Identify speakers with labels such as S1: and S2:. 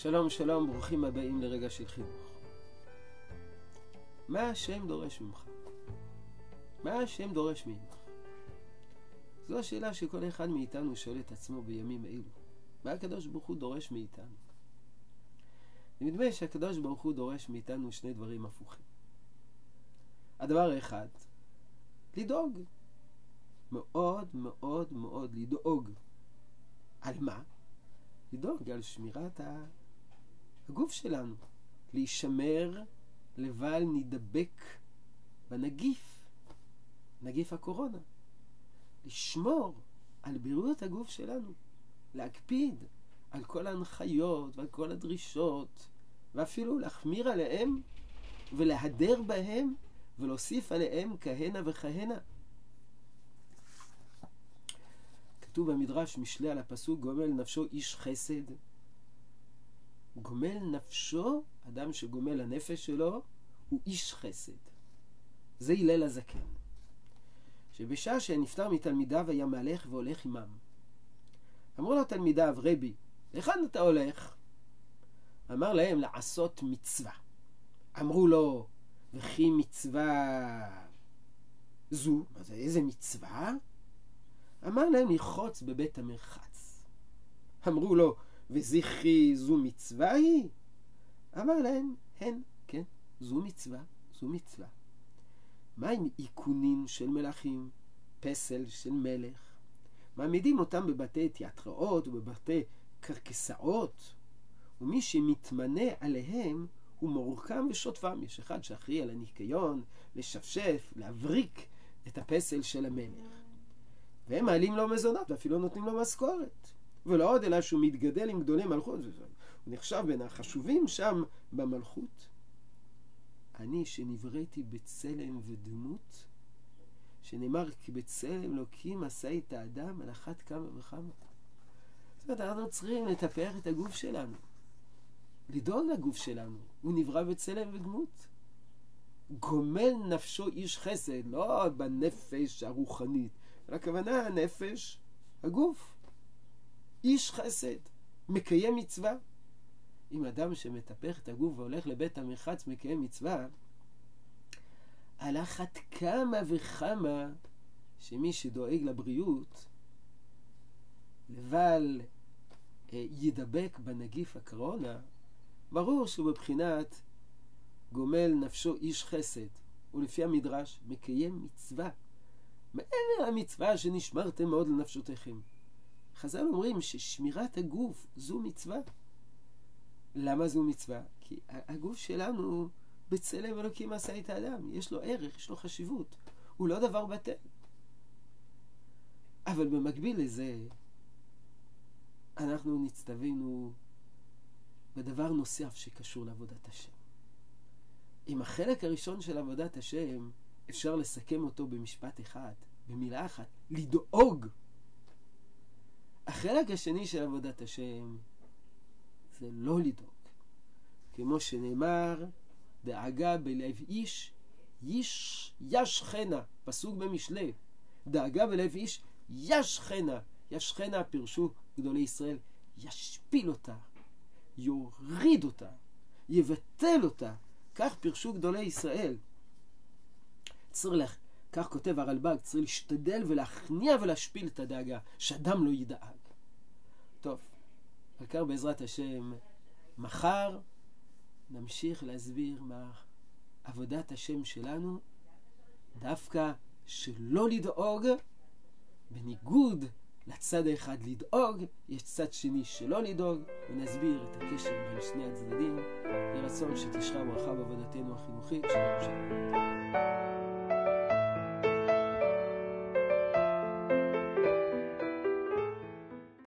S1: שלום שלום, ברוכים הבאים לרגע של חינוך. מה השם דורש ממך? מה השם דורש ממך? זו השאלה שכל אחד מאיתנו שואל את עצמו בימים אלו. מה הקדוש ברוך הוא דורש מאיתנו? נדמה שהקדוש ברוך הוא דורש מאיתנו שני דברים הפוכים. הדבר האחד, לדאוג. מאוד מאוד מאוד לדאוג. על מה? לדאוג על שמירת הגוף שלנו. להישמר לבל נדבק בנגיף, נגיף הקורונה. לשמור על בריאות הגוף שלנו. להקפיד על כל ההנחיות ועל כל הדרישות, ואפילו להחמיר עליהם ולהדר בהם ולהוסיף עליהם כהנה וכהנה. כתוב במדרש משלי על הפסוק גומל נפשו איש חסד. גומל נפשו, אדם שגומל הנפש שלו, הוא איש חסד. זה הלל הזקן. שבשעה שנפטר מתלמידיו היה מהלך והולך עמם. אמרו לו תלמידיו, רבי, היכן אתה הולך? אמר להם לעשות מצווה. אמרו לו, וכי מצווה זו, מה זה, איזה מצווה? אמר להם לרחוץ בבית המרחץ. אמרו לו, וזכרי זו מצווה היא? אמר להם, הן, כן, זו מצווה, זו מצווה. מה עם איכונים של מלכים, פסל של מלך? מעמידים אותם בבתי תיאטראות ובבתי קרקסאות, ומי שמתמנה עליהם הוא מורכם ושוטפם. יש אחד שאחראי על הניקיון, לשפשף, להבריק את הפסל של המלך. והם מעלים לו מזונות ואפילו נותנים לו משכורת. ולא עוד אלא שהוא מתגדל עם גדולי מלכות, הוא נחשב בין החשובים שם במלכות. אני שנבראתי בצלם ודמות, שנאמר כי בצלם אלוקים עשה את האדם על אחת כמה וכמה. זאת אומרת, אנחנו צריכים לטפח את הגוף שלנו, לדאוג לגוף שלנו, הוא נברא בצלם ודמות. גומל נפשו איש חסד, לא בנפש הרוחנית, אלא הכוונה הנפש, הגוף. איש חסד, מקיים מצווה. אם אדם שמטפח את הגוף והולך לבית המרחץ מקיים מצווה, על אחת כמה וכמה שמי שדואג לבריאות, לבל אה, ידבק בנגיף הקורונה, ברור שהוא בבחינת גומל נפשו איש חסד, ולפי המדרש מקיים מצווה. מעבר למצווה שנשמרתם מאוד לנפשותיכם. חז"ל אומרים ששמירת הגוף זו מצווה. למה זו מצווה? כי הגוף שלנו בצלם אלוקים עשה את האדם, יש לו ערך, יש לו חשיבות, הוא לא דבר בטל. אבל במקביל לזה, אנחנו נצטווינו בדבר נוסף שקשור לעבודת השם. אם החלק הראשון של עבודת השם, אפשר לסכם אותו במשפט אחד, במילה אחת, לדאוג. החלק השני של עבודת השם זה לא לדאוג. כמו שנאמר, דאגה בלב איש, איש ישכנה, פסוק במשלי. דאגה בלב איש ישכנה. ישכנה פירשו גדולי ישראל, ישפיל אותה, יוריד אותה, יבטל אותה. כך פירשו גדולי ישראל. צריך, כך כותב הרלב"ג, צריך להשתדל ולהכניע ולהשפיל את הדאגה, שאדם לא ידאג. טוב, בעיקר בעזרת השם, מחר נמשיך להסביר מה עבודת השם שלנו, דווקא שלא לדאוג, בניגוד לצד האחד לדאוג, יש צד שני שלא לדאוג, ונסביר את הקשר בין שני הצדדים. יהי רצון שתשרה ברכה בעבודתנו החינוכית. שלום שלום.